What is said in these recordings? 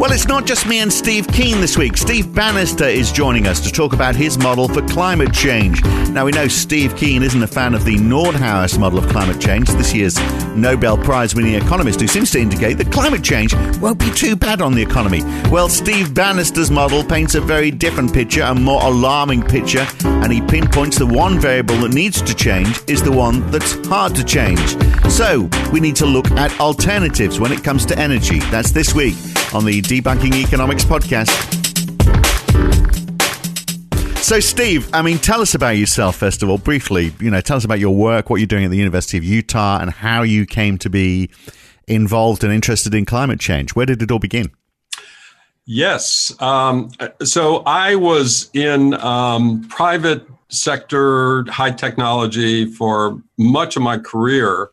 Well, it's not just me and Steve Keen this week. Steve Bannister is joining us to talk about his model for climate change. Now, we know Steve Keen isn't a fan of the Nordhaus model of climate change, this year's Nobel Prize winning economist, who seems to indicate that climate change won't be too bad on the economy. Well, Steve Bannister's model paints a very different picture, a more alarming picture, and he pinpoints the one variable that needs to change is the one that's hard to change. So, we need to look at alternatives when it comes to energy. That's this week on the Debunking Economics podcast. So, Steve, I mean, tell us about yourself, first of all, briefly. You know, tell us about your work, what you're doing at the University of Utah, and how you came to be involved and interested in climate change. Where did it all begin? Yes. Um, so, I was in um, private sector, high technology for much of my career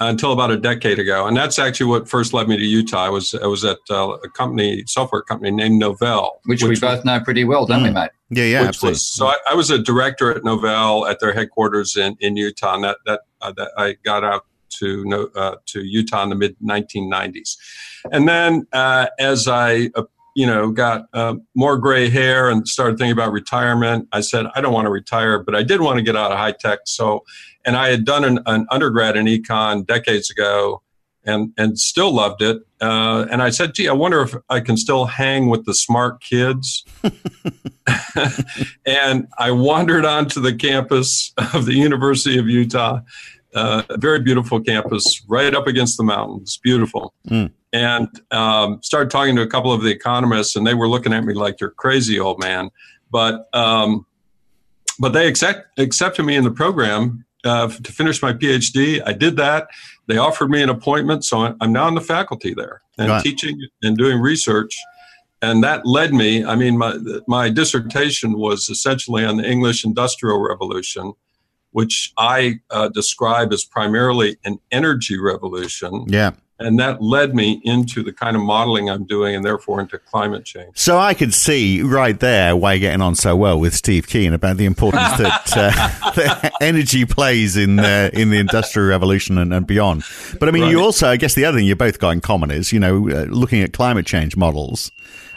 until about a decade ago, and that's actually what first led me to Utah. I was I was at uh, a company, software company named Novell, which, which we both know pretty well, don't mm. we, mate? Yeah, yeah, absolutely. Was, so I, I, was a director at Novell at their headquarters in, in Utah, and that that, uh, that I got out to uh, to Utah in the mid 1990s, and then uh, as I uh, you know got uh, more gray hair and started thinking about retirement, I said I don't want to retire, but I did want to get out of high tech, so and I had done an, an undergrad in econ decades ago and, and still loved it. Uh, and I said, gee, I wonder if I can still hang with the smart kids. and I wandered onto the campus of the University of Utah, uh, a very beautiful campus right up against the mountains, beautiful. Mm. And um, started talking to a couple of the economists, and they were looking at me like, you're crazy, old man. But um, but they accept, accepted me in the program uh, to finish my PhD. I did that. They offered me an appointment, so I'm now in the faculty there and right. teaching and doing research. And that led me. I mean, my my dissertation was essentially on the English Industrial Revolution, which I uh, describe as primarily an energy revolution. Yeah and that led me into the kind of modeling I'm doing and therefore into climate change. So I could see right there why you're getting on so well with Steve Keen about the importance that, uh, that energy plays in uh, in the industrial revolution and, and beyond. But I mean, right. you also, I guess the other thing you both got in common is, you know, uh, looking at climate change models.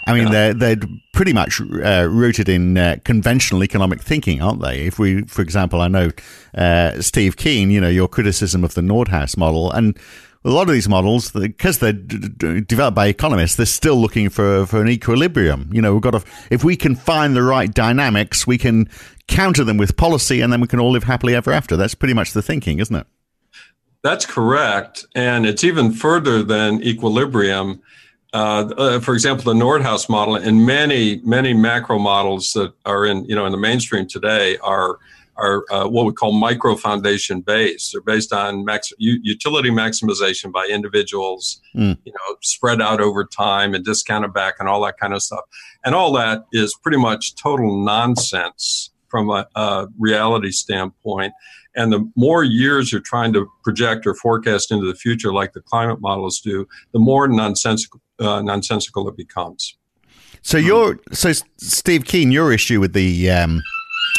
I mean, yeah. they're they're pretty much uh, rooted in uh, conventional economic thinking, aren't they? If we, for example, I know uh, Steve Keen, you know, your criticism of the Nordhaus model, and a lot of these models, because they're d- developed by economists, they're still looking for for an equilibrium. You know, we've got to if we can find the right dynamics, we can counter them with policy, and then we can all live happily ever after. That's pretty much the thinking, isn't it? That's correct, and it's even further than equilibrium. Uh, uh, for example, the Nordhaus model and many many macro models that are in you know in the mainstream today are are uh, what we call micro foundation based. They're based on max, utility maximization by individuals, mm. you know, spread out over time and discounted back and all that kind of stuff. And all that is pretty much total nonsense from a, a reality standpoint. And the more years you're trying to project or forecast into the future, like the climate models do, the more nonsensical, uh, nonsensical it becomes. So your so Steve Keen, your issue with the um,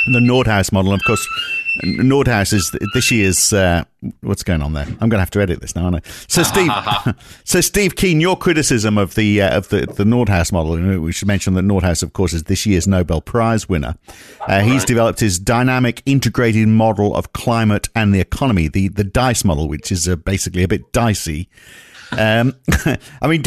the Nordhaus model. And of course, Nordhaus is this year's. Uh, what's going on there? I'm going to have to edit this now, aren't I? So, Steve, so Steve Keen, your criticism of the uh, of the the Nordhaus model. We should mention that Nordhaus, of course, is this year's Nobel Prize winner. Uh, he's right. developed his dynamic integrated model of climate and the economy, the the DICE model, which is uh, basically a bit dicey. Um, I mean,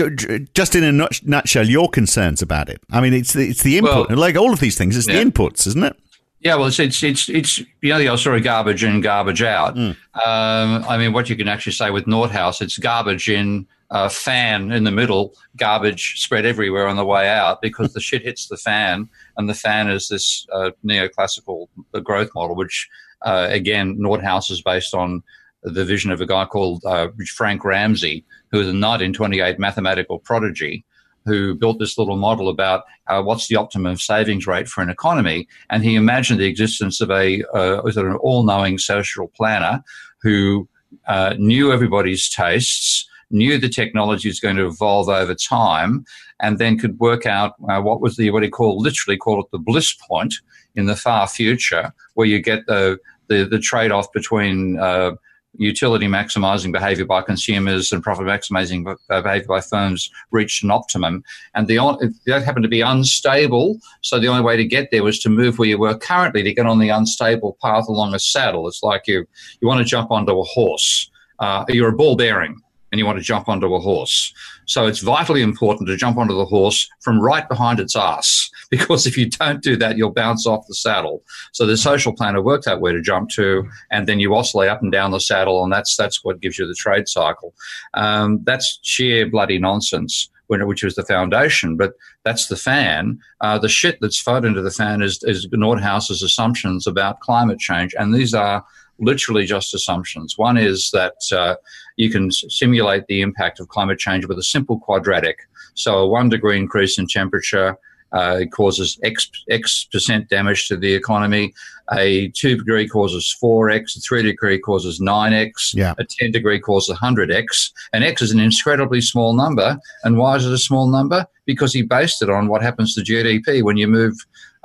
just in a nutshell, your concerns about it. I mean, it's the, it's the input, well, like all of these things, it's yeah. the inputs, isn't it? Yeah, well, it's it's it's, it's you know the old story garbage in, garbage out. Mm. Um, I mean, what you can actually say with Nordhaus, it's garbage in, uh, fan in the middle, garbage spread everywhere on the way out because the shit hits the fan, and the fan is this uh, neoclassical growth model, which uh, again Nordhaus is based on the vision of a guy called uh, Frank Ramsey, who was a 1928 mathematical prodigy who built this little model about uh, what's the optimum savings rate for an economy. And he imagined the existence of a, uh, an all knowing social planner who uh, knew everybody's tastes, knew the technology was going to evolve over time, and then could work out uh, what was the, what he called, literally called it the bliss point in the far future, where you get the, the, the trade off between uh, utility maximizing behavior by consumers and profit maximizing behavior by firms reached an optimum. And the that happened to be unstable. So the only way to get there was to move where you were currently to get on the unstable path along a saddle. It's like you, you want to jump onto a horse. Uh, you're a ball bearing and you want to jump onto a horse. So it's vitally important to jump onto the horse from right behind its ass, because if you don't do that, you'll bounce off the saddle. So the social planner worked out where to jump to, and then you oscillate up and down the saddle, and that's that's what gives you the trade cycle. Um, that's sheer bloody nonsense. Which was the foundation, but that's the fan. Uh, the shit that's fed into the fan is, is Nordhaus's assumptions about climate change, and these are literally just assumptions. One is that uh, you can simulate the impact of climate change with a simple quadratic. So a one degree increase in temperature uh, causes X, X percent damage to the economy. A two degree causes 4X. A three degree causes 9X. Yeah. A 10 degree causes 100X. And X is an incredibly small number. And why is it a small number? Because he based it on what happens to GDP when you move,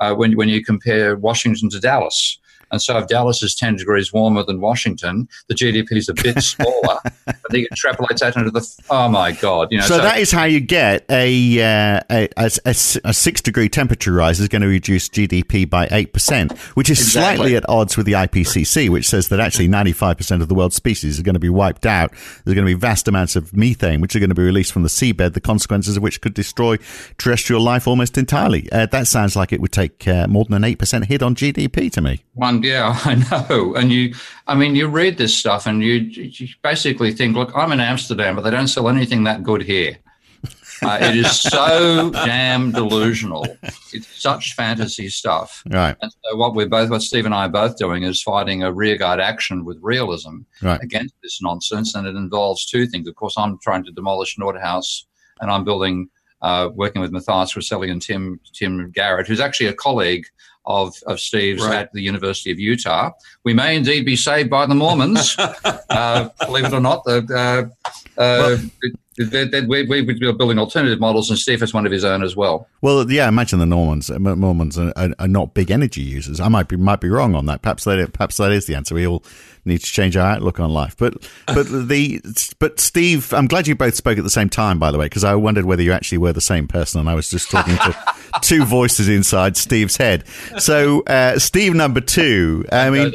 uh, when, when you compare Washington to Dallas. And so if Dallas is 10 degrees warmer than Washington, the GDP is a bit smaller. and he extrapolates that into the, oh my God. You know, so, so that is how you get a, uh, a, a, a, six degree temperature rise is going to reduce GDP by 8%, which is exactly. slightly at odds with the IPCC, which says that actually 95% of the world's species are going to be wiped out. There's going to be vast amounts of methane, which are going to be released from the seabed, the consequences of which could destroy terrestrial life almost entirely. Uh, that sounds like it would take uh, more than an 8% hit on GDP to me. One yeah, I know. And you, I mean, you read this stuff and you, you basically think, look, I'm in Amsterdam, but they don't sell anything that good here. Uh, it is so damn delusional. It's such fantasy stuff. Right. And so what we're both, what Steve and I are both doing is fighting a rearguard action with realism right. against this nonsense. And it involves two things. Of course, I'm trying to demolish Nordhaus and I'm building, uh, working with Matheus Grasselli and Tim, Tim Garrett, who's actually a colleague of, of Steve's right. at the University of Utah. We may indeed be saved by the Mormons, uh, believe it or not. The, uh, uh, we, we be building alternative models, and Steve has one of his own as well. Well, yeah, imagine the Mormons. Uh, Mormons are, are, are, not big energy users. I might be might be wrong on that. Perhaps that perhaps that is the answer. We all need to change our outlook on life. But but the but Steve, I'm glad you both spoke at the same time. By the way, because I wondered whether you actually were the same person, and I was just talking to two voices inside Steve's head. So uh, Steve number two. I mean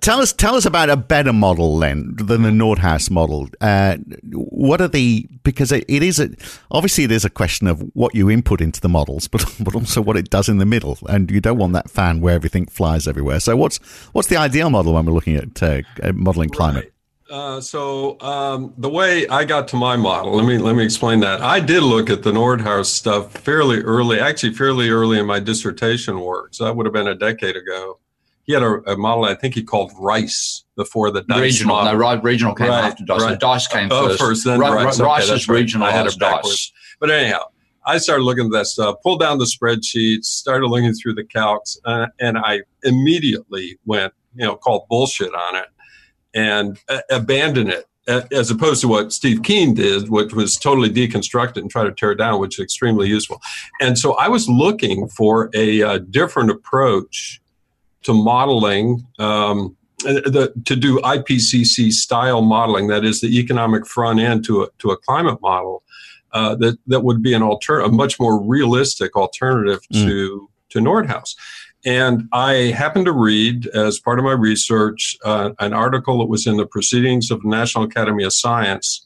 tell us tell us about a better model then than the Nordhaus model. Uh, what are the because it, it is a, obviously it is a question of what you input into the models, but but also what it does in the middle, and you don't want that fan where everything flies everywhere. So what's what's the ideal model when we're looking at uh, modeling climate? Right. Uh, so um, the way I got to my model, let me let me explain that. I did look at the Nordhaus stuff fairly early, actually fairly early in my dissertation work. So that would have been a decade ago he had a, a, model I think he called Rice before the Dice regional. Model. No, regional came right, after Dice. Right. So Dice came oh, first. first then right, Rice. Rice okay, is regional. I had it Dice. But anyhow, I started looking at that stuff, pulled down the spreadsheets, started looking through the calcs, uh, and I immediately went, you know, called bullshit on it and uh, abandoned it as opposed to what Steve Keen did, which was totally deconstruct it and try to tear it down, which is extremely useful. And so I was looking for a, a uh, different approach to modeling, um, the, to do IPCC style modeling, that is the economic front end to a, to a climate model, uh, that, that would be an alter- a much more realistic alternative mm. to, to Nordhaus. And I happened to read, as part of my research, uh, an article that was in the Proceedings of the National Academy of Science.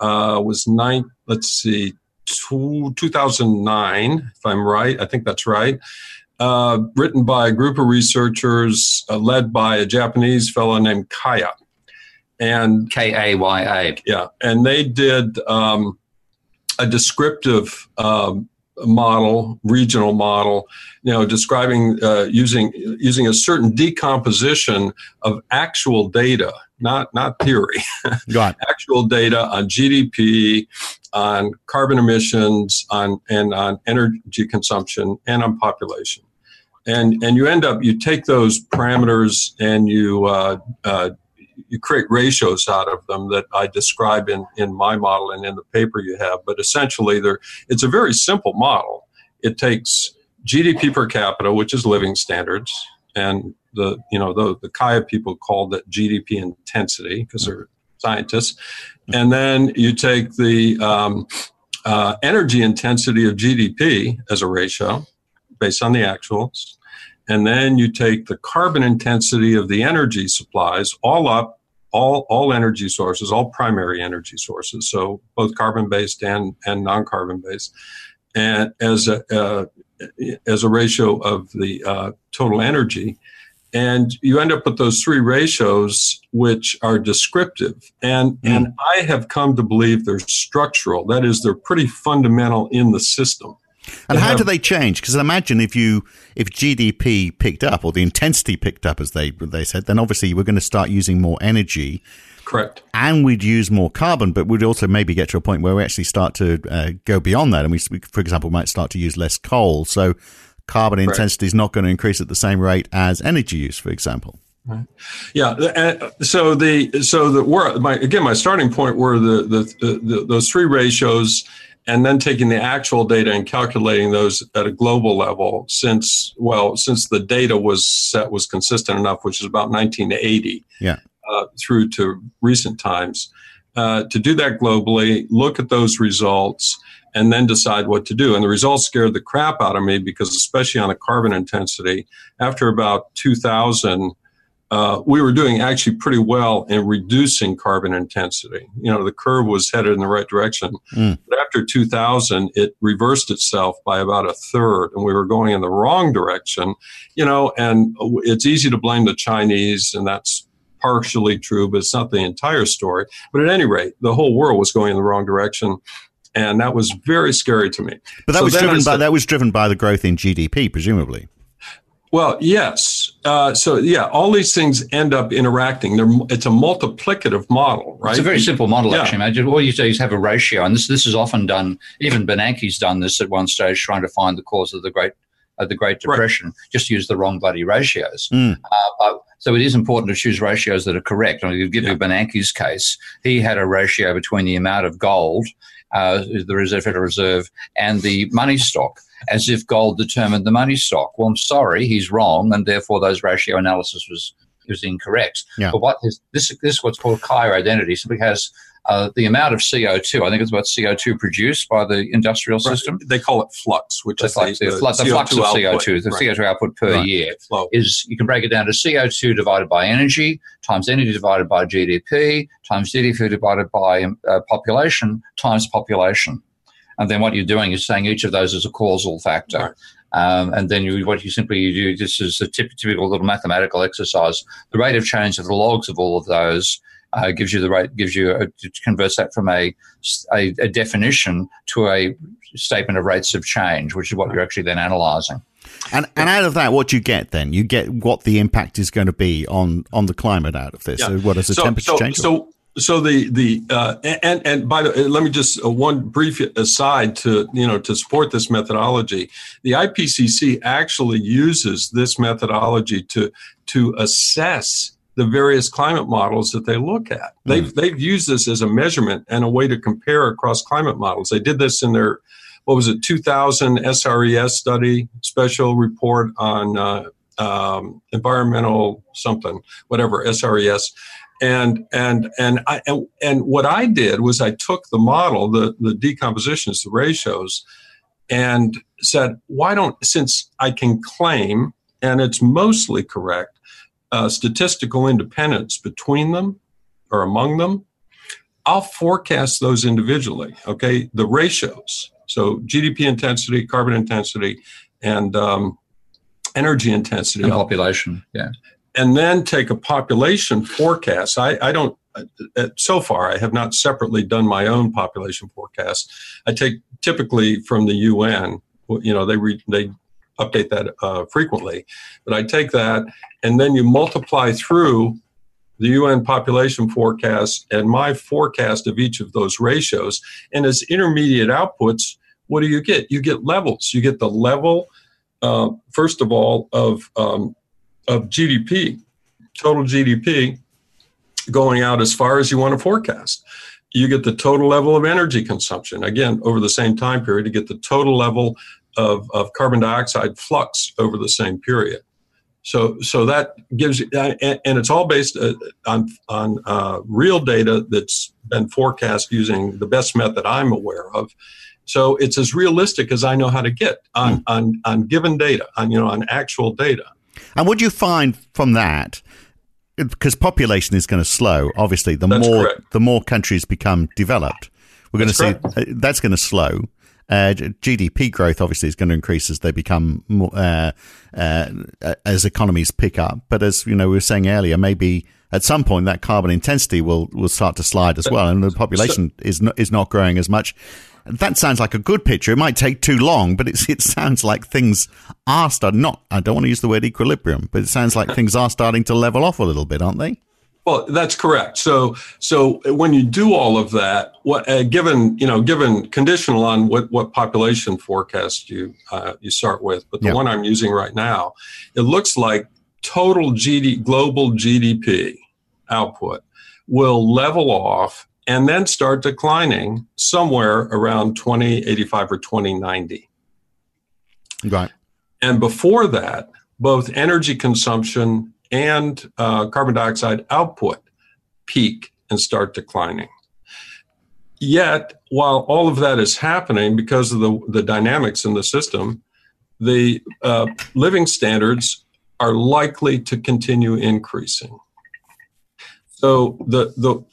Uh, was nine, let's see, two, 2009, if I'm right. I think that's right uh, written by a group of researchers uh, led by a Japanese fellow named Kaya. And K A Y A. Yeah. And they did um, a descriptive um, model, regional model, you know, describing uh, using using a certain decomposition of actual data, not not theory, right. actual data on GDP, on carbon emissions, on and on energy consumption, and on population. And and you end up you take those parameters and you uh, uh, you create ratios out of them that I describe in, in my model and in the paper you have. But essentially, they it's a very simple model. It takes GDP per capita, which is living standards, and the you know the the Kaya people called it GDP intensity because they're scientists, and then you take the um, uh, energy intensity of GDP as a ratio based on the actuals. And then you take the carbon intensity of the energy supplies all up all, all energy sources, all primary energy sources, so both carbon based and, and non carbon based, and as a, uh, as a ratio of the uh, total energy. And you end up with those three ratios, which are descriptive. And, mm. and I have come to believe they're structural. That is, they're pretty fundamental in the system. And how do they change? Because imagine if you if GDP picked up or the intensity picked up, as they they said, then obviously we're going to start using more energy. Correct. And we'd use more carbon, but we'd also maybe get to a point where we actually start to uh, go beyond that, and we, for example, might start to use less coal. So carbon intensity is not going to increase at the same rate as energy use, for example. Right. Yeah. Uh, so the so the where my again my starting point were the, the, the those three ratios and then taking the actual data and calculating those at a global level since well since the data was set was consistent enough which is about 1980 yeah. uh, through to recent times uh, to do that globally look at those results and then decide what to do. And the results scared the crap out of me because especially on the carbon intensity after about 2000 uh, we were doing actually pretty well in reducing carbon intensity. You know, the curve was headed in the right direction. Mm. But after 2000, it reversed itself by about a third, and we were going in the wrong direction. You know, and it's easy to blame the Chinese, and that's partially true, but it's not the entire story. But at any rate, the whole world was going in the wrong direction. And that was very scary to me. But that so was driven by that was driven by the growth in GDP, presumably. Well, yes. Uh, so, yeah, all these things end up interacting. They're, it's a multiplicative model, right? It's a very simple model, yeah. actually. Imagine all you do is have a ratio, and this this is often done. Even Bernanke's done this at one stage, trying to find the cause of the Great of the Great Depression. Right. Just use the wrong bloody ratios. Mm. Uh, but, so it is important to choose ratios that are correct. I mean, give yeah. you Bernanke's case. He had a ratio between the amount of gold, uh, the Reserve Federal Reserve, and the money stock as if gold determined the money stock. Well, I'm sorry, he's wrong, and therefore those ratio analysis was was incorrect. Yeah. But what is this? This is what's called Kaya identity simply has uh, the amount of CO2. I think it's what CO2 produced by the industrial right. system. They call it flux, which is flux, the, the, the flux of CO2, the right. CO2 output per right. year Flow. is you can break it down to CO2 divided by energy times energy divided by GDP times GDP divided by uh, population times population. And then what you're doing is saying each of those is a causal factor. Right. Um, and then you, what you simply do, this is a typical little mathematical exercise. The rate of change of the logs of all of those uh, gives you the rate, gives you a, converts that from a, a, a definition to a statement of rates of change, which is what you're actually then analysing. And and out of that, what do you get then? You get what the impact is going to be on on the climate out of this. Yeah. So what is the so, temperature so, change? So so the the uh, and and by the let me just uh, one brief aside to you know to support this methodology the IPCC actually uses this methodology to to assess the various climate models that they look at. Mm. they've they've used this as a measurement and a way to compare across climate models. They did this in their what was it 2000 SRES study special report on uh, um, environmental something whatever SRES and and and I and, and what I did was I took the model, the the decompositions, the ratios, and said, why don't since I can claim, and it's mostly correct, uh, statistical independence between them or among them, I'll forecast those individually. Okay, the ratios. So GDP intensity, carbon intensity, and um, energy intensity, and population. Yeah, and then take a population forecast. I, I don't, uh, so far, I have not separately done my own population forecast. I take typically from the UN you know they re, they update that uh, frequently. But I take that and then you multiply through the UN population forecast and my forecast of each of those ratios. And as intermediate outputs, what do you get? You get levels. You get the level, uh, first of all, of um, of GDP, total GDP, going out as far as you want to forecast. You get the total level of energy consumption again over the same time period. You get the total level of, of carbon dioxide flux over the same period. So, so that gives you, and, and it's all based uh, on on uh, real data that's been forecast using the best method I'm aware of. So it's as realistic as I know how to get on mm. on on given data, on you know on actual data. And what do you find from that? Because population is going to slow. Obviously, the that's more correct. the more countries become developed, we're That's going to see uh, that's going to slow. Uh, GDP growth obviously is going to increase as they become more, uh, uh, as economies pick up. But as you know, we were saying earlier, maybe at some point that carbon intensity will will start to slide as well, and the population is not, is not growing as much. That sounds like a good picture. It might take too long, but it's, it sounds like things are starting. Not, I don't want to use the word equilibrium, but it sounds like things are starting to level off a little bit, aren't they? Well, that's correct. So, so when you do all of that, what uh, given you know, given conditional on what what population forecast you uh, you start with, but the Yeah. one I'm using right now, it looks like total GD global GDP output will level off and then start declining somewhere around 2085 or 2090. Right. And before that, both energy consumption and uh, carbon dioxide output peak and start declining. Yet, while all of that is happening because of the, the dynamics in the system, the uh, living standards are likely to continue increasing. So, the, the,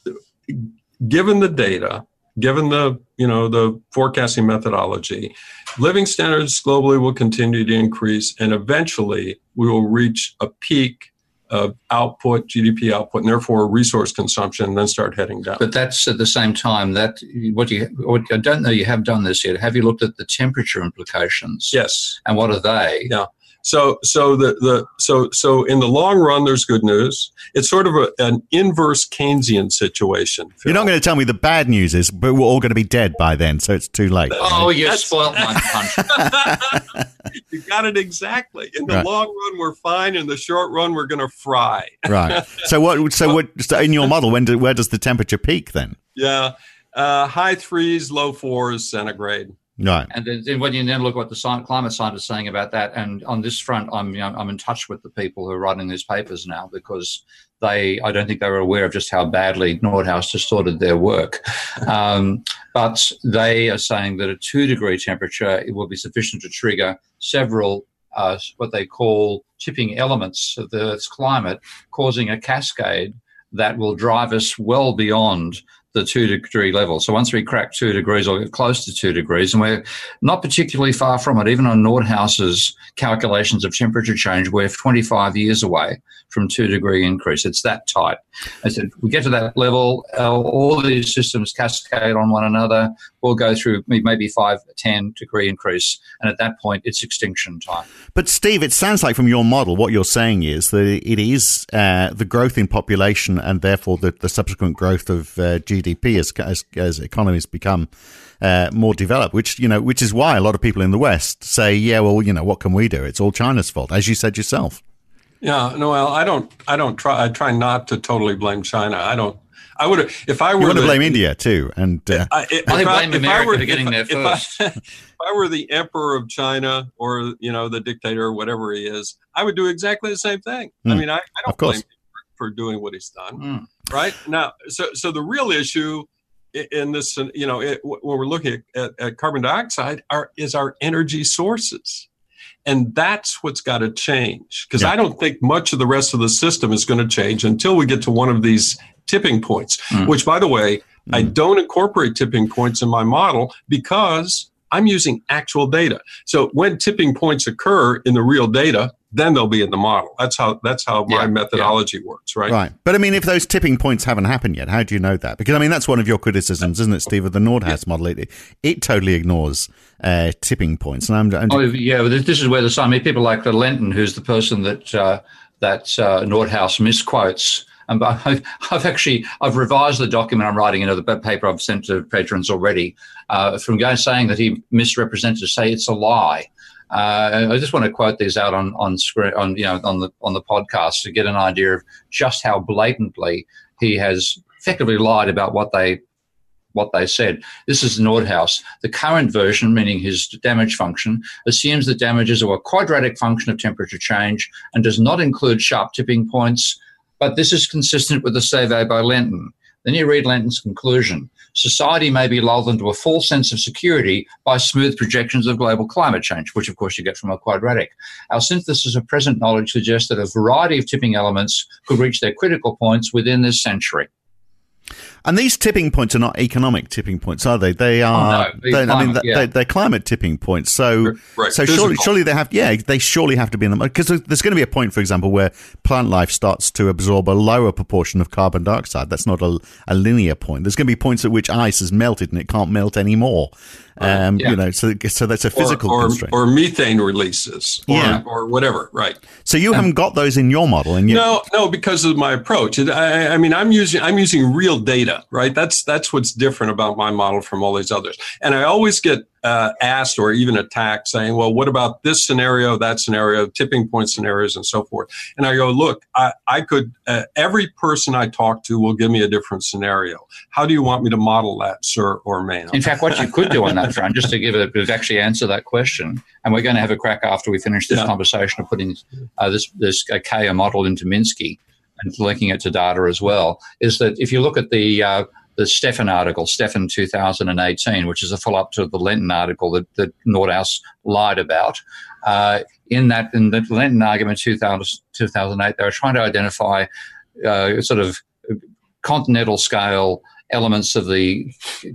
given the data, given the you know the forecasting methodology, living standards globally will continue to increase, and eventually we will reach a peak of output, GDP output, and therefore resource consumption, and then start heading down. But that's at the same time that what you what, I don't know you have done this yet. Have you looked at the temperature implications? yes. And what are they? Yeah. So, so the, the so so in the long run, there's good news. It's sort of a, an inverse Keynesian situation. You're not going to tell me the bad news is, but we're all going to be dead by then, so it's too late. Oh, you That's- spoiled my punch. you got it exactly. In the Right. long run, we're fine. In the short run, we're going to fry. right. So what? So what? So in your model, when do, where does the temperature peak then? Yeah. Uh, high threes, low fours centigrade. Right. And then, then when you then look what the climate scientists are saying about that, and on this front, I'm you know, I'm in touch with the people who are writing these papers now because they I don't think they were aware of just how badly Nordhaus distorted their work. Um, but they are saying that a two degree temperature it will be sufficient to trigger several uh, what they call tipping elements of the Earth's climate, causing a cascade that will drive us well beyond the two degree level. So once we crack two degrees or get close to two degrees, and we're not particularly far from it, even on Nordhaus's calculations of temperature change, we're 25 years away from two degree increase. It's that tight. I said, we get to that level, all these systems cascade on one another. We'll go through maybe five, 10 degree increase. And at that point, it's extinction time. But Steve, it sounds like from your model, what you're saying is that it is uh, the growth in population and therefore the, the subsequent growth of uh, GDP as, as as economies become uh, more developed. Which you know, which is why a lot of people in the West say, "Yeah, well, you know, what can we do? It's all China's fault," as you said yourself. Yeah, Noel, I don't, I don't try, I try not to totally blame China. I don't, I would, if I were You want to the- blame India too, and uh, I, if I think blame if America were- for getting there if I- first. if I were the emperor of China or you know the dictator or whatever he is, I would do exactly the same thing. I Hmm. mean, I, I don't Of course. blame him for, doing what he's done, Mm. right? Now, so so the real issue in this, you know, it, when we're looking at, at, carbon dioxide, are is our energy sources. And that's what's got to change because Yeah. I don't think much of the rest of the system is going to change until we get to one of these tipping points. Hmm. Which, by the way, I don't incorporate tipping points in my model because I'm using actual data. So when tipping points occur in the real data, then they'll be in the model. That's how that's how my Yeah, methodology works, right? Right. But I mean, if those tipping points haven't happened yet, how do you know that? Because I mean, that's one of your criticisms, isn't it, Steve, of the Nordhaus model? It, it totally ignores uh, tipping points. And I'm, I'm Oh, yeah, but this is where the I mean, people like the Lenton, who's the person that uh, that uh, Nordhaus misquotes. And I've, I've actually I've revised the document I'm writing another paper I've sent to patrons already uh, from guys saying that he misrepresented to say it's a lie. Uh, I just want to quote these out on on screen on you know on the on the podcast to get an idea of just how blatantly he has effectively lied about what they what they said. This is Nordhaus. The current version, meaning his damage function, assumes that damages are a quadratic function of temperature change and does not include sharp tipping points. But this is consistent with the survey by Lenton. Then you read Lenton's conclusion. Society may be lulled into a false sense of security by smooth projections of global climate change, which of course you get from a quadratic. Our synthesis of present knowledge suggests that a variety of tipping elements could reach their critical points within this century. And these tipping points are not economic tipping points, are they? They are. Oh, no, they, I mean, they, yeah. they're climate tipping points. So, Right, so surely, surely they have. Yeah, they surely have to be in them because there's going to be a point, for example, where plant life starts to absorb a lower proportion of carbon dioxide. That's not a, a linear point. There's going to be points at which ice has melted and it can't melt anymore. Um, yeah. You know, so so that's a physical or, constraint. or methane releases, or, Yeah. or whatever, right? so you haven't got those in your model, and you. No, no, because of my approach. I, I mean, I'm using I'm using real data, right? That's that's what's different about my model from all these others. And I always get uh, asked or even attacked, saying, "Well, what about this scenario, that scenario, tipping point scenarios, and so forth?" And I go, "Look, I, I could. Uh, every person I talk to will give me a different scenario. How do you want me to model that, sir or ma'am?" In fact, what you could do on that front, just to give it, to actually answer that question, and we're going to have a crack after we finish this Yeah. conversation of putting uh, this this Kaya model into Minsky and linking it to data as well, is that if you look at the uh, the Steffen article, Steffen 2018, which is a follow up to the Lenton article that, that Nordhaus lied about. Uh, in that, in the Lenton argument 2000, 2008, they were trying to identify uh, sort of continental scale elements of the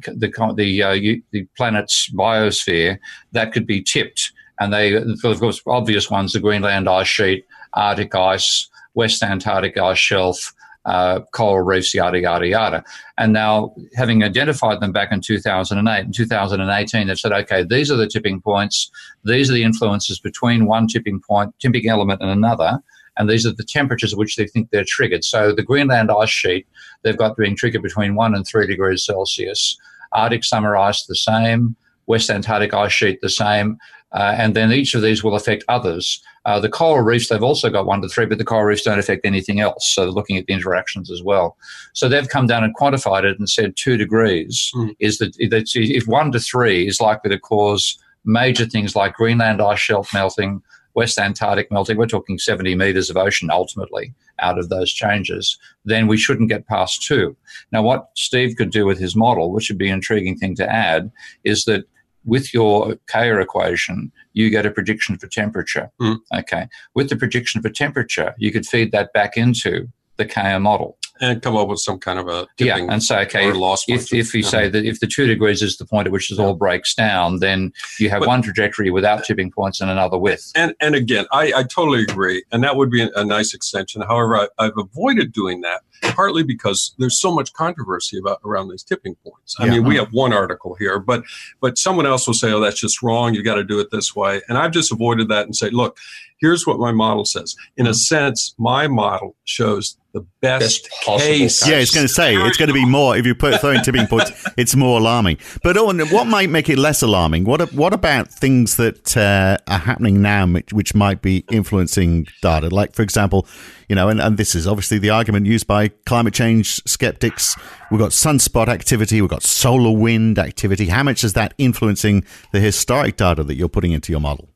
the the, uh, the planet's biosphere that could be tipped, and they, of course, obvious ones: the Greenland ice sheet, Arctic ice, West Antarctic ice shelf, uh, coral reefs, yada yada yada. And now, having identified them back in 2008 and 2018, they've said, okay, these are the tipping points. These are the influences between one tipping point, tipping element, and another. And these are the temperatures at which they think they're triggered. So the Greenland ice sheet, they've got being triggered between one and three degrees Celsius. Arctic summer ice, the same. West Antarctic ice sheet, the same. Uh, and then each of these will affect others. Uh, the coral reefs, they've also got one to three, but the coral reefs don't affect anything else. So they're looking at the interactions as well. So they've come down and quantified it and said two degrees Mm. is that that if one to three is likely to cause major things like Greenland ice shelf melting, West Antarctic melting, we're talking 70 meters of ocean ultimately out of those changes, then we shouldn't get past two. Now, what Steve could do with his model, which would be an intriguing thing to add, is that with your Kaya equation, you get a prediction for temperature. Mm. Okay. With the prediction for temperature, you could feed that back into the Kaya model. and come up with some kind of a Yeah, and say, okay, loss if, if Yeah. say that if the two degrees is the point at which this all breaks down, then you have But- one trajectory without tipping points and another with. And and again, I, I totally agree, and that would be a, a nice extension. However, I, I've avoided doing that partly because there's so much controversy about around these tipping points. I Yeah. mean, we have one article here, but but someone else will say, "Oh, that's just wrong. You got to do it this way." And I've just avoided that and say, "Look, here's what my model says. In a sense, my model shows the best, Best possible case." case. Yeah, it's going to say it's going to be more if you put throw in tipping points. It's more alarming. But Owen, what might make it less alarming? What what about things that uh, are happening now, which, which might be influencing data? Like, for example, you know, and, and this is obviously the argument used by climate change skeptics. We've got sunspot activity, we've got solar wind activity. How much is that influencing the historic data that you're putting into your model?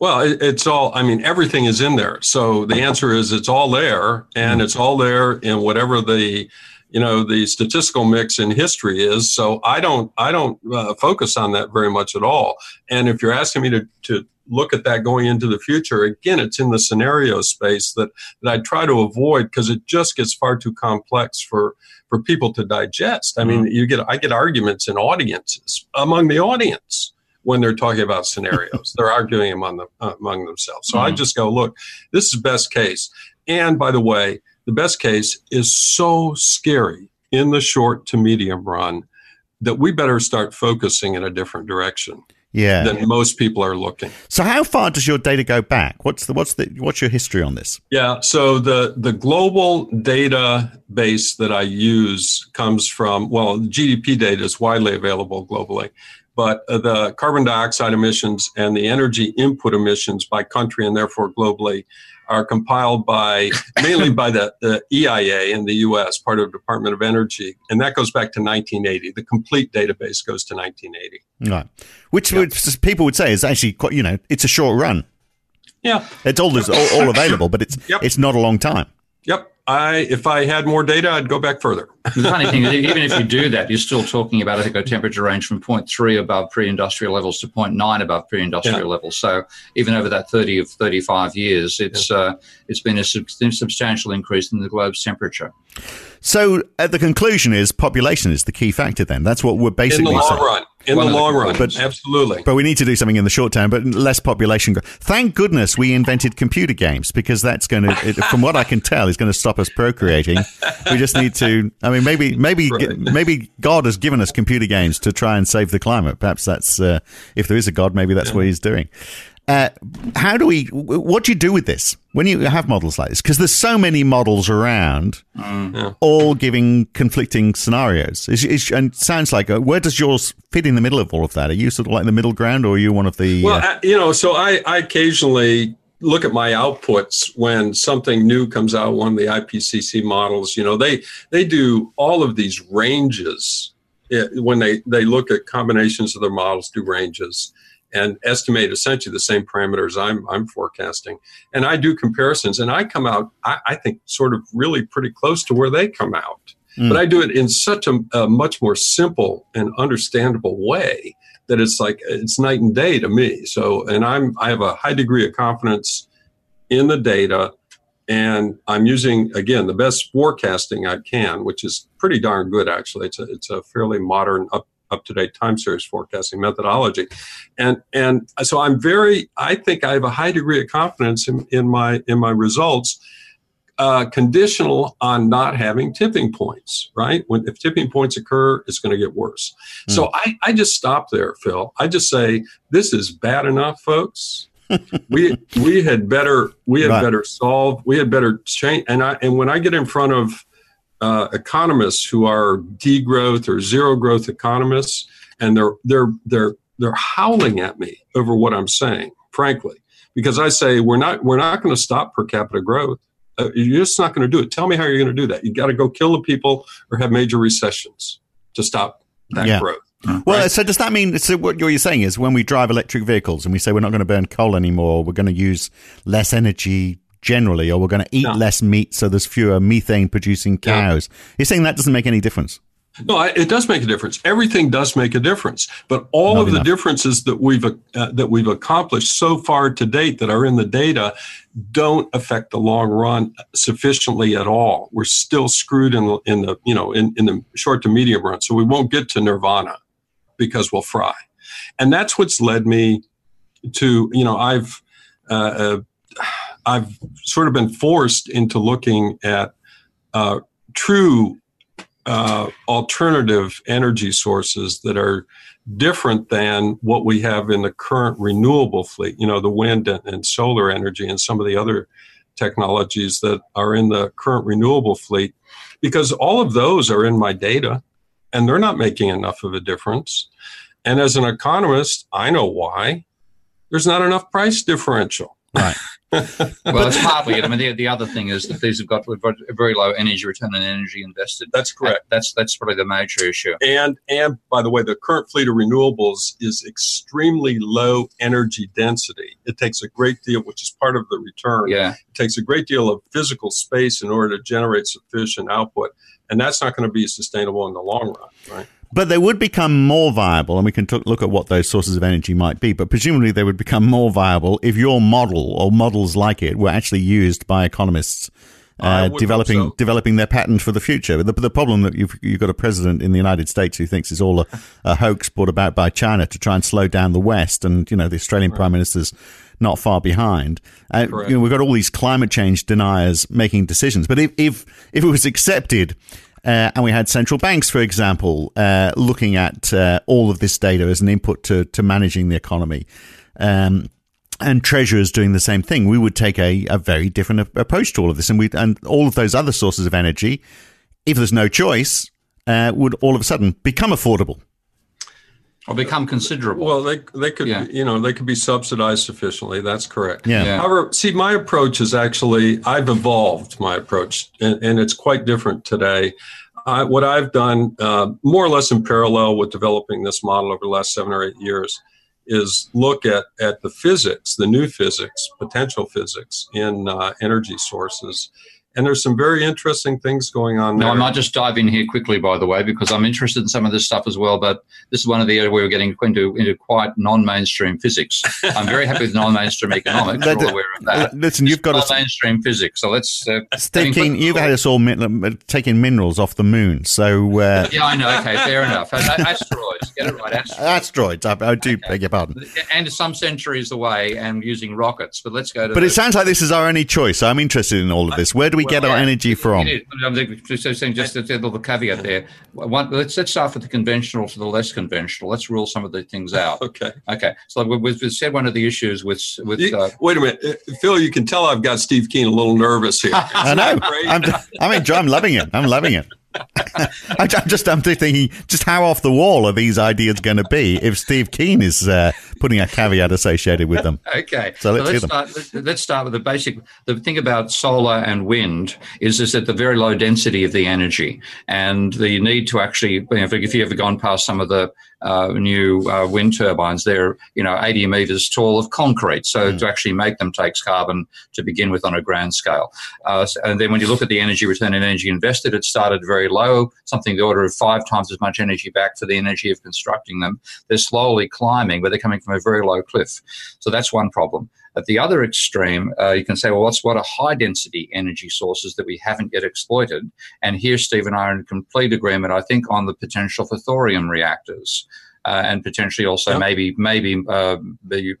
Well, it's all, I mean, everything is in there. So the answer is it's all there and it's all there in whatever the, you know, the statistical mix in history is. So I don't, I don't uh, focus on that very much at all. And if you're asking me to, to look at that going into the future, again, it's in the scenario space that, that I try to avoid because it just gets far too complex for, for people to digest. I mean, you get, I get arguments in audiences among the audience when they're talking about scenarios. they're arguing among, them, uh, among themselves. So mm-hmm. I just go, look, this is best case. And by the way, the best case is so scary in the short to medium run that we better start focusing in a different direction yeah. than most people are looking. So how far does your data go back? What's the what's the what's your history on this? Yeah, so the the global data base that I use comes from well, GDP data is widely available globally, but uh, the carbon dioxide emissions and the energy input emissions by country and therefore globally are compiled by mainly by the, the EIA in the U.S., part of the Department of Energy, and that goes back to 1980. The complete database goes to 1980. Right, which yeah. would, people would say is actually quite, you know, it's a short run. Yeah, it's all all, all available, but it's yep. it's not a long time. Yep. I, if I had more data, I'd go back further. the funny thing is, even if you do that, you're still talking about, I think, a temperature range from 0.3 above pre-industrial levels to 0.9 above pre-industrial yeah. levels. So even over that 30 of 35 years, it's yeah. uh, it's been a sub- substantial increase in the globe's temperature. So at the conclusion is population is the key factor. Then that's what we're basically in the long saying. run. In the long run, but, absolutely. But we need to do something in the short term. But less population growth. Thank goodness we invented computer games because that's going to, from what I can tell, is going to stop us procreating. we just need to. I mean, maybe maybe right. maybe God has given us computer games to try and save the climate. Perhaps that's uh, if there is a God, maybe that's yeah. what He's doing. Uh, how do we? What do you do with this when you have models like this? Because there's so many models around, mm. yeah. all giving conflicting scenarios. It's, it's, and sounds like uh, where does yours fit in the middle of all of that? Are you sort of like in the middle ground, or are you one of the? Well, uh, you know, so I, I occasionally look at my outputs when something new comes out. One of the IPCC models, you know, they they do all of these ranges when they they look at combinations of their models, do ranges and estimate essentially the same parameters I'm, I'm forecasting. And I do comparisons and I come out, I, I think, sort of really pretty close to where they come out. Mm. But I do it in such a, a, much more simple and understandable way that it's like it's night and day to me. So, and I'm I have a high degree of confidence in the data, and I'm using again the best forecasting I can, which is pretty darn good actually. It's a it's a fairly modern up up to date time series forecasting methodology. And, and so I'm very, I think I have a high degree of confidence in, in, my, in my results. Uh, conditional on not having tipping points, right? When if tipping points occur, it's going to get worse. Mm. So I, I just stop there, Phil. I just say this is bad enough, folks. we we had better we had right. better solve we had better change and I and when I get in front of uh, economists who are degrowth or zero growth economists, and they're they're they're they're howling at me over what I'm saying, frankly, because I say we're not we're not going to stop per capita growth. Uh, you're just not going to do it. Tell me how you're going to do that. You got to go kill the people or have major recessions to stop that yeah. growth. Well, right? so does that mean so what you're saying is when we drive electric vehicles and we say we're not going to burn coal anymore, we're going to use less energy generally, or we're going to eat no. less meat so there's fewer methane producing cows. Yeah. You're saying that doesn't make any difference? No, it does make a difference. Everything does make a difference, but all Not of enough. the differences that we've uh, that we've accomplished so far to date that are in the data don't affect the long run sufficiently at all. We're still screwed in the, in the you know in, in the short to medium run, so we won't get to nirvana because we'll fry, and that's what's led me to you know I've uh, uh I've sort of been forced into looking at uh, true uh, alternative energy sources that are different than what we have in the current renewable fleet. You know, the wind and, and solar energy and some of the other technologies that are in the current renewable fleet, because all of those are in my data and they're not making enough of a difference. And as an economist, I know why. There's not enough price differential. Right. well, it's partly it. I mean, the, the other thing is that these have got, got a very low energy return on energy invested. That's correct. That's that's probably the major issue. And and by the way, the current fleet of renewables is extremely low energy density. It takes a great deal, which is part of the return. Yeah. It takes a great deal of physical space in order to generate sufficient output, and that's not going to be sustainable in the long run, right? But they would become more viable, and we can t- look at what those sources of energy might be. But presumably, they would become more viable if your model or models like it were actually used by economists uh, developing so. developing their patent for the future. The, the problem that you've you've got a president in the United States who thinks it's all a, a hoax brought about by China to try and slow down the West, and you know the Australian right. Prime Minister's not far behind. Uh, you know, we've got all these climate change deniers making decisions, but if if, if it was accepted. Uh, and we had central banks, for example, uh, looking at uh, all of this data as an input to, to managing the economy. Um, and treasurers doing the same thing, we would take a, a very different approach to all of this. And we and all of those other sources of energy, if there's no choice, uh, would all of a sudden become affordable or become considerable. Well, they they could yeah. you know they could be subsidized sufficiently. That's correct. Yeah. yeah. However, see, my approach is actually I've evolved my approach, and, and it's quite different today. I, what I've done, uh, more or less in parallel with developing this model over the last seven or eight years, is look at, at the physics, the new physics, potential physics in uh, energy sources. And there's some very interesting things going on. Now, there. I might just dive in here quickly, by the way, because I'm interested in some of this stuff as well. But this is one of the areas where we're getting into, into quite non-mainstream physics. I'm very happy with non-mainstream economics. We're all aware of that. Listen, you've got non-mainstream physics. So let's. Uh, taking, you've had us all min- taking minerals off the moon. So uh, yeah, I know. Okay, fair enough. Asteroids, get it right. Asteroids. Asteroids. I, I do okay. beg your pardon. And some centuries away, and using rockets. But let's go to. But the, it sounds like this is our only choice. I'm interested in all of this. Where do we well, get our yeah, energy from? I'm just saying, just a little caveat there. One, let's let's start with the conventional to the less conventional. Let's rule some of the things out. okay. Okay. So we, we said one of the issues with with. You, uh, wait a minute, uh, Phil. You can tell I've got Steve Keen a little nervous here. I know. I'm, I'm enjoying. I'm loving it. I'm loving it. I'm just I'm thinking, just how off the wall are these ideas going to be if Steve Keen is uh, putting a caveat associated with them? okay, so let's, so let's start. Let's, let's, start with the basic. The thing about solar and wind is is that the very low density of the energy and the need to actually, you know, if you ever gone past some of the uh, new uh, wind turbines. They're you know 80 meters tall of concrete, so mm. to actually make them takes carbon to begin with on a grand scale. Uh, and then when you look at the energy return and energy invested, it started very low, something the order of five times as much energy back for the energy of constructing them. They're slowly climbing, but they're coming from a very low cliff. So that's one problem. At the other extreme, uh, you can say, well, what's what are high density energy sources that we haven't yet exploited? And here, Steve and I are in complete agreement, I think, on the potential for thorium reactors. Uh, and potentially also yep. maybe maybe uh,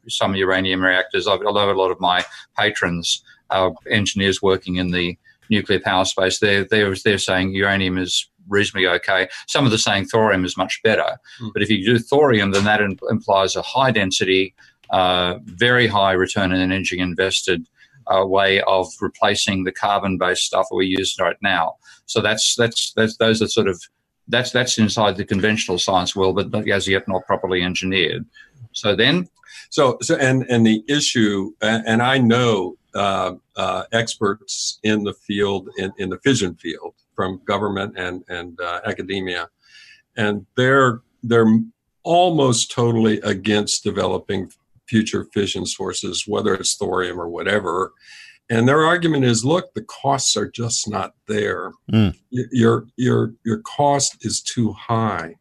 some uranium reactors. I've, although a lot of my patrons are engineers working in the nuclear power space, they're they're they're saying uranium is reasonably okay. Some of the saying thorium is much better. Mm. But if you do thorium, then that implies a high density, uh, very high return on energy invested uh, way of replacing the carbon-based stuff that we use right now. So that's that's that's those are sort of that's that's inside the conventional science world, but as yet not properly engineered. So then, so so and and the issue, and I know uh, uh, experts in the field in, in the fission field from government and and uh, academia, and they're they're almost totally against developing future fission sources, whether it's thorium or whatever. And their argument is, look, the costs are just not there. Mm. Your your your cost is too high.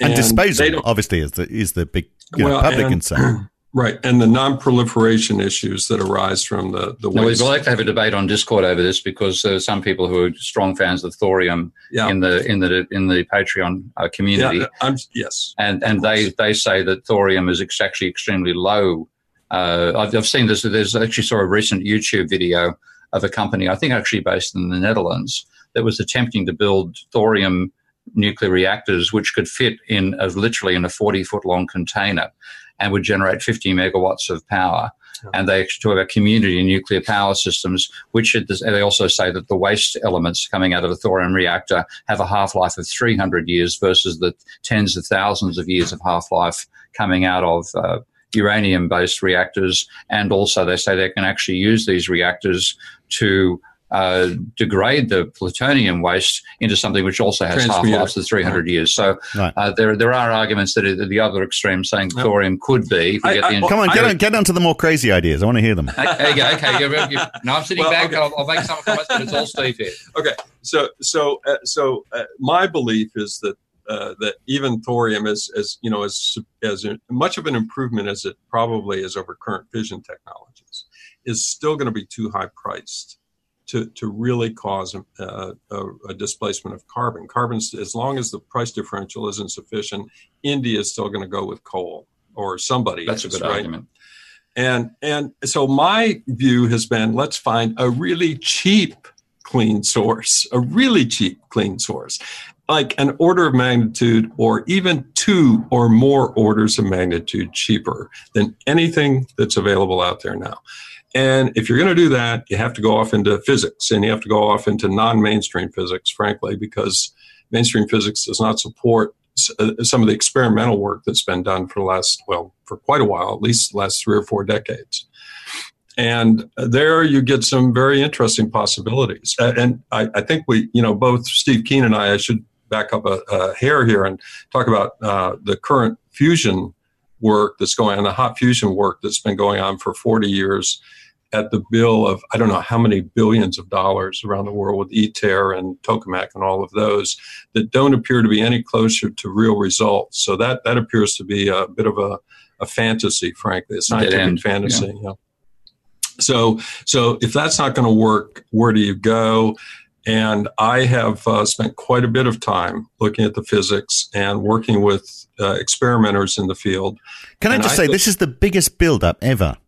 And, and disposal, obviously, is the is the big you well, know, public and, concern. Right, and the non-proliferation issues that arise from the the waste. we'd like to have a debate on Discord over this because there are some people who are strong fans of thorium yeah. in the in the in the Patreon uh, community. Yeah, I'm, yes, and and they they say that thorium is actually extremely low. Uh, I've, I've seen this. There's actually saw a recent YouTube video of a company, I think actually based in the Netherlands, that was attempting to build thorium nuclear reactors which could fit in a, literally in a 40 foot long container and would generate 50 megawatts of power. And they talk about community nuclear power systems, which they also say that the waste elements coming out of a thorium reactor have a half life of 300 years versus the tens of thousands of years of half life coming out of uh, uranium based reactors. And also, they say they can actually use these reactors to uh, degrade the plutonium waste into something which also has half lives of 300 right. years. So right. uh, there there are arguments that are the other extreme saying yep. thorium could be. I, I, come on, get, on, get on to the more crazy ideas. I want to hear them. there you go. Okay, you're, you're, no, I'm sitting well, back. Okay. I'll, I'll, make some comments, but it's all Steve here. Okay, so so uh, so uh, my belief is that. Uh, that even thorium is, as you know, as as much of an improvement as it probably is over current fission technologies, is still going to be too high priced to, to really cause a, a, a displacement of carbon. Carbon's, as long as the price differential isn't sufficient, India is still going to go with coal or somebody. That's is, a good right? argument. And and so my view has been let's find a really cheap clean source, a really cheap clean source, like an order of magnitude or even two or more orders of magnitude cheaper than anything that's available out there now. And if you're going to do that, you have to go off into physics and you have to go off into non mainstream physics, frankly, because mainstream physics does not support uh, some of the experimental work that's been done for the last, well, for quite a while, at least the last three or four decades. And there you get some very interesting possibilities. And I, I think we, you know, both Steve Keen and I, I should back up a, a hair here and talk about uh, the current fusion work that's going on, the hot fusion work that's been going on for 40 years at the bill of I don't know how many billions of dollars around the world with ITER and tokamak and all of those that don't appear to be any closer to real results. So that that appears to be a bit of a, a fantasy, frankly, a scientific fantasy. Yeah. So so if that's not going to work, where do you go? And I have uh, spent quite a bit of time looking at the physics and working with uh, experimenters in the field. Can I just I say, th- this is the biggest build-up ever it's,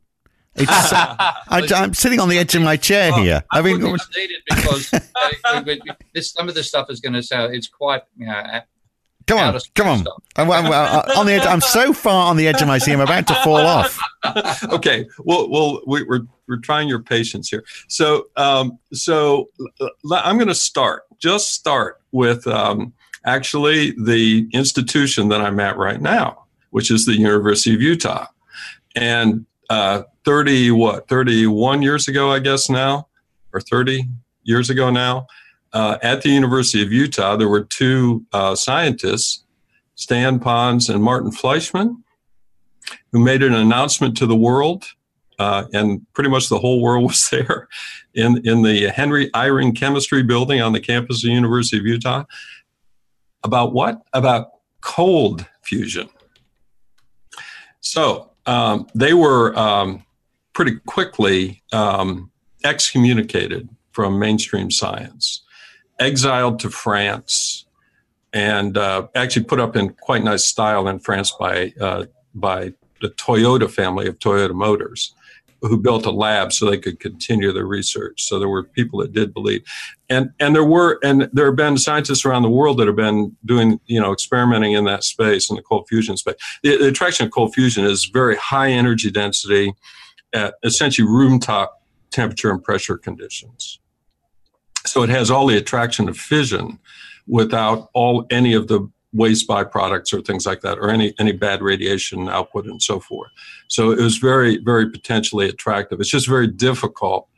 I, am sitting on the edge of my chair well, here. I, I mean, it's needed because uh, this, some of this stuff is going to sound it's quite you know. Come on, come on. I'm, I'm, I'm, on the edge. I'm so far on the edge of my seat. I'm about to fall off. okay. Well, well, we, we're we're trying your patience here. So, um, so I'm going to start. Just start with um, actually the institution that I'm at right now, which is the University of Utah, and uh, 30 what 31 years ago i guess now or 30 years ago now uh, at the university of utah there were two uh, scientists stan pons and martin fleischmann who made an announcement to the world uh, and pretty much the whole world was there in, in the henry eyring chemistry building on the campus of the university of utah. About what? About cold fusion. So um, they were um, pretty quickly um, excommunicated from mainstream science, exiled to France, and uh, actually put up in quite nice style in France by uh, by the Toyota family of Toyota Motors, who built a lab so they could continue their research. So there were people that did believe, and and there were and there have been scientists around the world that have been doing you know experimenting in that space in the cold fusion space. The, the attraction of cold fusion is very high energy density at essentially room top temperature and pressure conditions. So it has all the attraction of fission without all any of the waste byproducts or things like that, or any any bad radiation output and so forth. So it was very very potentially attractive. It's just very difficult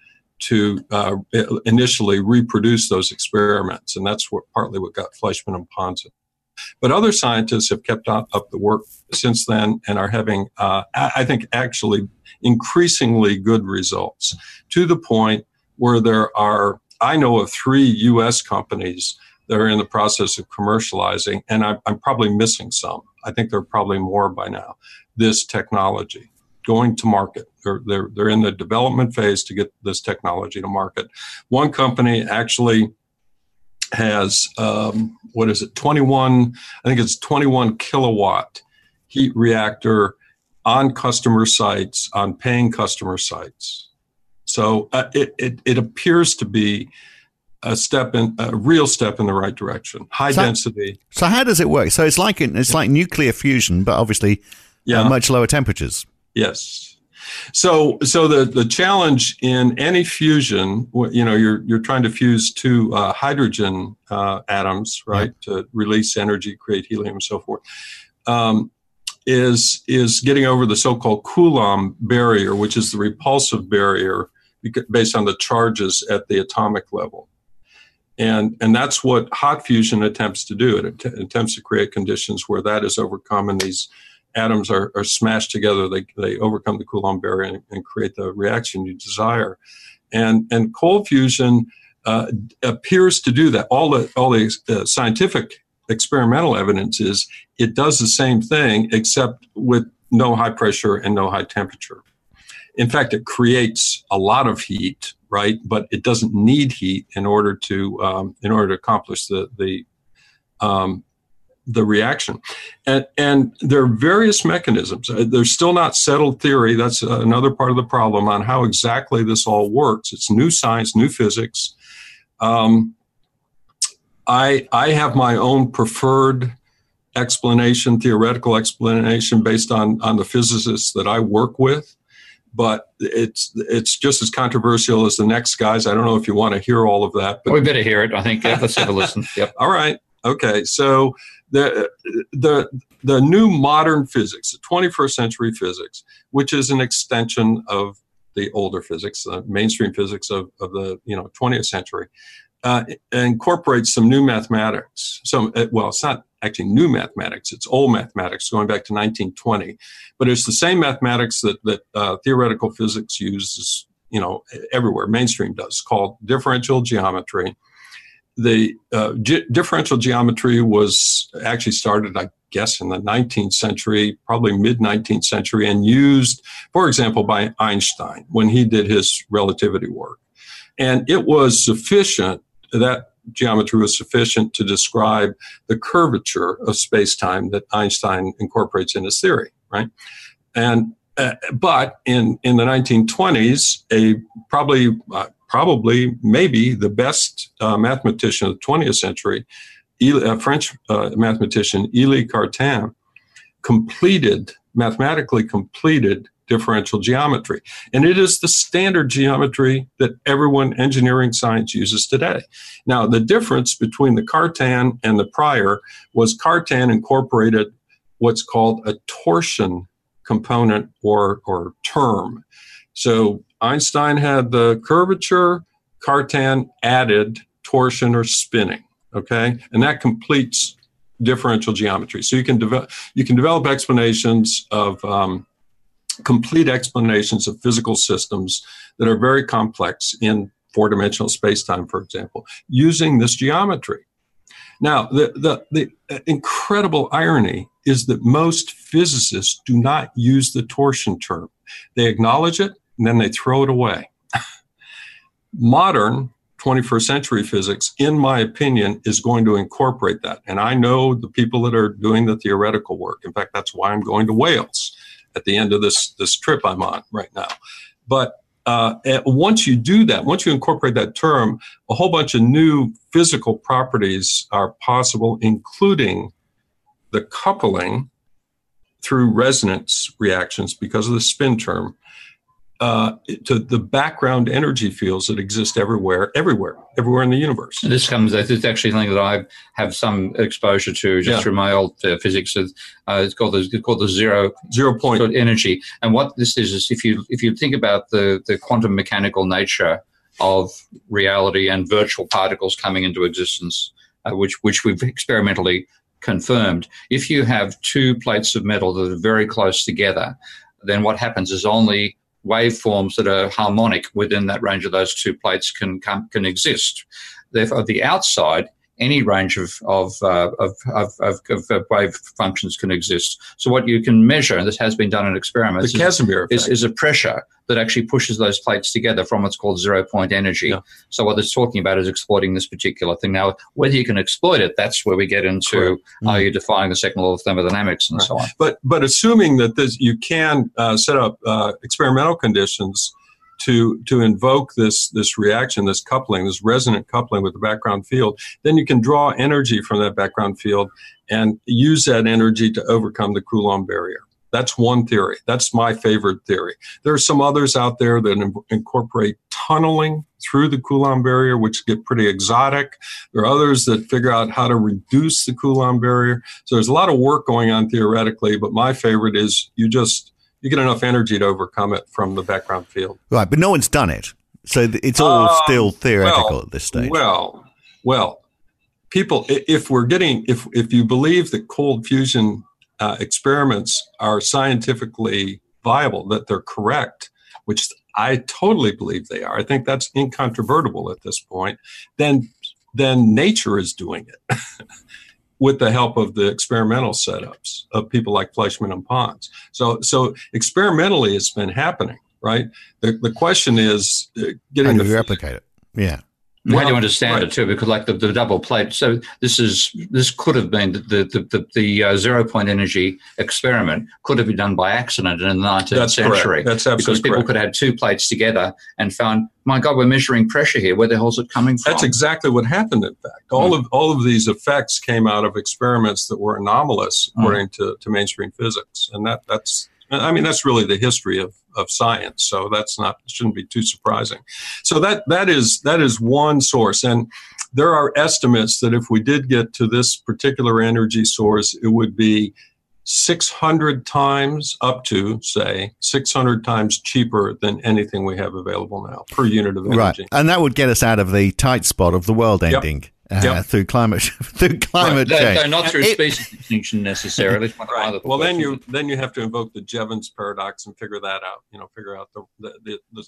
to uh, initially reproduce those experiments, and that's what partly what got Fleischmann and Pons but other scientists have kept up, up the work since then and are having, uh, I think, actually increasingly good results to the point where there are, I know of three US companies that are in the process of commercializing, and I'm, I'm probably missing some. I think there are probably more by now. This technology going to market. They're, they're, they're in the development phase to get this technology to market. One company actually has um, what is it 21 i think it's 21 kilowatt heat reactor on customer sites on paying customer sites so uh, it, it, it, appears to be a step in a real step in the right direction. High so, density. so how does it work? So it's like it's like nuclear fusion but obviously uh, yeah. Uh, much lower temperatures. Yes. So, so the, the challenge in any fusion, you know, you're, you're trying to fuse two uh, hydrogen uh, atoms, right, to release energy, create helium, and so forth, um, is, is getting over the so called Coulomb barrier, which is the repulsive barrier based on the charges at the atomic level. And, and that's what hot fusion attempts to do. It att- attempts to create conditions where that is overcome and these atoms are, are smashed together, they, they overcome the Coulomb barrier and, and create the reaction you desire. And, and cold fusion uh, appears to do that. All the, all the uh, scientific experimental evidence is it does the same thing, except with no high pressure and no high temperature. In fact, it creates a lot of heat, right? But it doesn't need heat in order to um, in order to accomplish the the um, the reaction. And, and there are various mechanisms. Uh, there's still not settled theory. That's another part of the problem on how exactly this all works. It's new science, new physics. Um, I, I have my own preferred explanation, theoretical explanation based on, on the physicists that I work with. But it's it's just as controversial as the next guys. I don't know if you want to hear all of that. But we better hear it. I think yeah, let's have a listen. Yep. all right. Okay. So the the the new modern physics, the 21st century physics, which is an extension of the older physics, the mainstream physics of, of the you know 20th century, uh, incorporates some new mathematics. Some uh, well, it's not actually new mathematics; it's old mathematics going back to 1920, but it's the same mathematics that that uh, theoretical physics uses, you know, everywhere. Mainstream does called differential geometry. The uh, ge- differential geometry was actually started, I guess, in the 19th century, probably mid 19th century, and used, for example, by Einstein when he did his relativity work. And it was sufficient that geometry was sufficient to describe the curvature of space-time that Einstein incorporates in his theory, right? And uh, but in in the 1920s, a probably uh, probably maybe the best uh, mathematician of the 20th century, a French uh, mathematician Élie Cartan, completed mathematically completed differential geometry. And it is the standard geometry that everyone engineering science uses today. Now, the difference between the Cartan and the prior was Cartan incorporated what's called a torsion component or, or term. So Einstein had the curvature, Cartan added torsion or spinning. Okay, and that completes differential geometry. So you can develop you can develop explanations of um, complete explanations of physical systems that are very complex in four dimensional space time, for example, using this geometry. Now, the, the, the incredible irony is that most physicists do not use the torsion term. They acknowledge it and then they throw it away. Modern 21st century physics, in my opinion, is going to incorporate that. And I know the people that are doing the theoretical work. In fact, that's why I'm going to Wales at the end of this this trip I'm on right now. But uh, once you do that, once you incorporate that term, a whole bunch of new physical properties are possible, including the coupling through resonance reactions because of the spin term uh, to the background energy fields that exist everywhere, everywhere, everywhere in the universe. This comes. It's actually something that I have some exposure to just yeah. through my old uh, physics. Uh, it's called the it's called the zero zero point energy. And what this is is if you if you think about the the quantum mechanical nature of reality and virtual particles coming into existence, uh, which which we've experimentally confirmed. If you have two plates of metal that are very close together, then what happens is only waveforms that are harmonic within that range of those two plates can come, can exist. Therefore, the outside, any range of of, uh, of, of, of, of, wave functions can exist. So what you can measure, and this has been done in experiments, the Casimir is, is, a pressure that actually pushes those plates together from what's called zero point energy. Yeah. So what it's talking about is exploiting this particular thing. Now, whether you can exploit it, that's where we get into mm-hmm. are you defying the second law of thermodynamics and right. so on. But but assuming that this, you can uh, set up uh, experimental conditions to to invoke this this reaction, this coupling, this resonant coupling with the background field, then you can draw energy from that background field and use that energy to overcome the Coulomb barrier. That's one theory. That's my favorite theory. There are some others out there that incorporate tunneling through the Coulomb barrier, which get pretty exotic. There are others that figure out how to reduce the Coulomb barrier. So there's a lot of work going on theoretically, but my favorite is you just you get enough energy to overcome it from the background field. Right, but no one's done it. So it's all um, still theoretical well, at this stage. Well, well, people, if we're getting, if if you believe that cold fusion uh, experiments are scientifically viable, that they're correct, which I totally believe they are. I think that's incontrovertible at this point. Then, then nature is doing it with the help of the experimental setups of people like Fleischmann and Pons. So, so experimentally, it's been happening. right? The the question is uh, getting How do the you replicate it? Yeah. How do you understand right. it too? Because like the, the double plate, so this is this could have been the the the, the uh, zero point energy experiment could have been done by accident in the nineteenth That's correct. century. That's because absolutely people correct. could have two plates together and found, my God, we're measuring pressure here. Where the hell's it coming from? That's exactly what happened. In fact, all of all of these effects came out of experiments that were anomalous, according to, to mainstream physics, and that that's I mean that's really the history of, of science. So that's not shouldn't be too surprising. So that that is that is one source, and there are estimates that if we did get to this particular energy source, it would be 600 times up to say 600 times cheaper than anything we have available now per unit of energy. Right. And that would get us out of the tight spot of the world ending uh, Yep. through climate through climate They're, change. they're not through It- species extinction necessarily. It's one of my Right. Well, then you then you have to invoke the Jevons paradox and figure that out. You know, figure out the the the, the,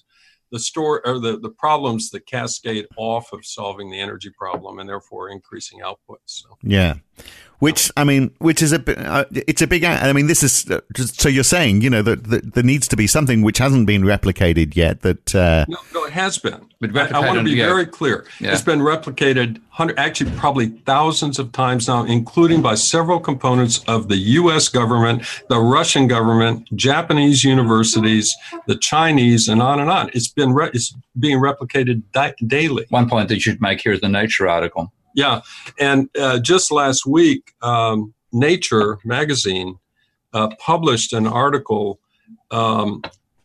the store or the, the problems that cascade off of solving the energy problem and therefore increasing output. So Yeah. Which I mean, which is a uh, it's a big. I mean, this is uh, just, so you're saying, you know, that, that there needs to be something which hasn't been replicated yet. That uh, no, no, it has been. But I, I want to be yeah. very clear. Yeah. It's been replicated hundred, actually probably thousands of times now, including by several components of the U.S. government, the Russian government, Japanese universities, the Chinese, and on and on. It's been re- it's being replicated di- daily. One point that you should make here is the Nature article. Yeah, and uh, just last week, um, Nature magazine uh, published an article. Um,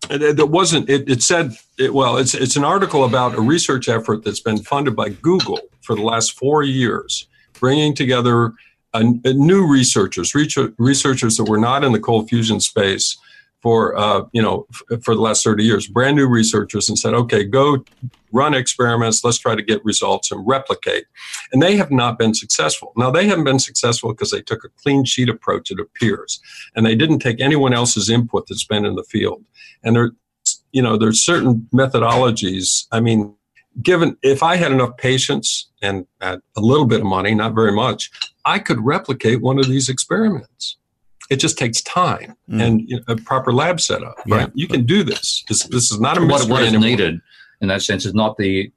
it wasn't. It, it said, it, well, it's it's an article about a research effort that's been funded by Google for the last four years, bringing together a, a new researchers, research, researchers that were not in the cold fusion space for uh, you know f- for the last 30 years. Brand new researchers and said okay go run experiments. Let's try to get results and replicate. And they have not been successful. Now they haven't been successful because they took a clean sheet approach it appears and they didn't take anyone else's input that's been in the field. And there you know there's certain methodologies i mean given if i had enough patience and a little bit of money not very much i could replicate one of these experiments it just takes time Mm. and you know, a proper lab setup right Yeah. you can do this this, this is not a what, what is needed in that sense is not the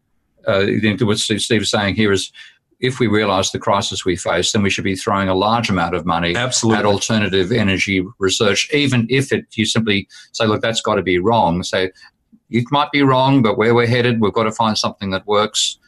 uh, what Steve Steve is saying here is if we realize the crisis we face, then we should be throwing a large amount of money Absolutely. at alternative energy research, even if it you simply say, look, that's got to be wrong. Say it might be wrong, but where we're headed, we've got to find something that works.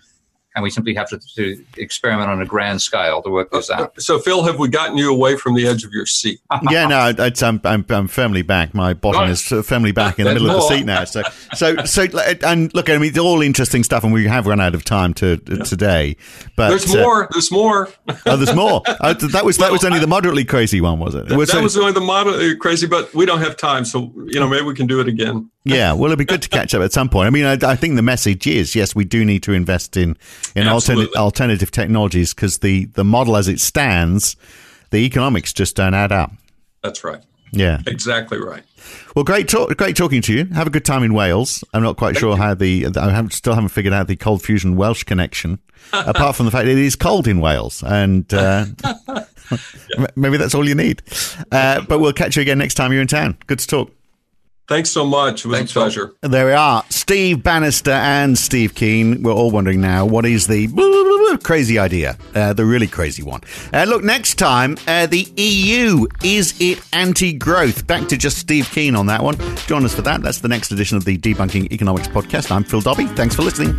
And we simply have to, to experiment on a grand scale to work this out. so phil have we gotten you away from the edge of your seat yeah, no, it's, I'm, I'm I'm firmly back. My bottom is firmly back in the There's middle of the seat now. So so so and look, I mean, it's all interesting stuff, and we have run out of time to today. But there's uh, more there's more oh, there's more. Uh, that was that was only the moderately crazy one, was it? it was, that was only the model uh, crazy but we don't have time so you know maybe we can do it again Yeah, well, it'd be good to catch up at some point. I mean, I, I think the message is yes, we do need to invest in in alternative alternative technologies because the the model as it stands, the economics just don't add up. that's right Yeah. exactly right Well, great talk, great talking to you. Have a good time in Wales. I'm not quite sure how the I haven't, still haven't figured out the cold fusion Welsh connection, apart from the fact it is cold in Wales, and uh, m- maybe that's all you need. Uh, but we'll catch you again next time you're in town. Good to talk. Thanks so much it was Thanks, a Phil. pleasure There we are. Steve Bannister and Steve Keen. We're all wondering now what is the crazy idea, uh, the really crazy one. Uh, look, next time, uh, the EU. Is it anti growth? Back to just Steve Keen on that one. Join us for that. That's the next edition of the Debunking Economics podcast. I'm Phil Dobbie. Thanks for listening.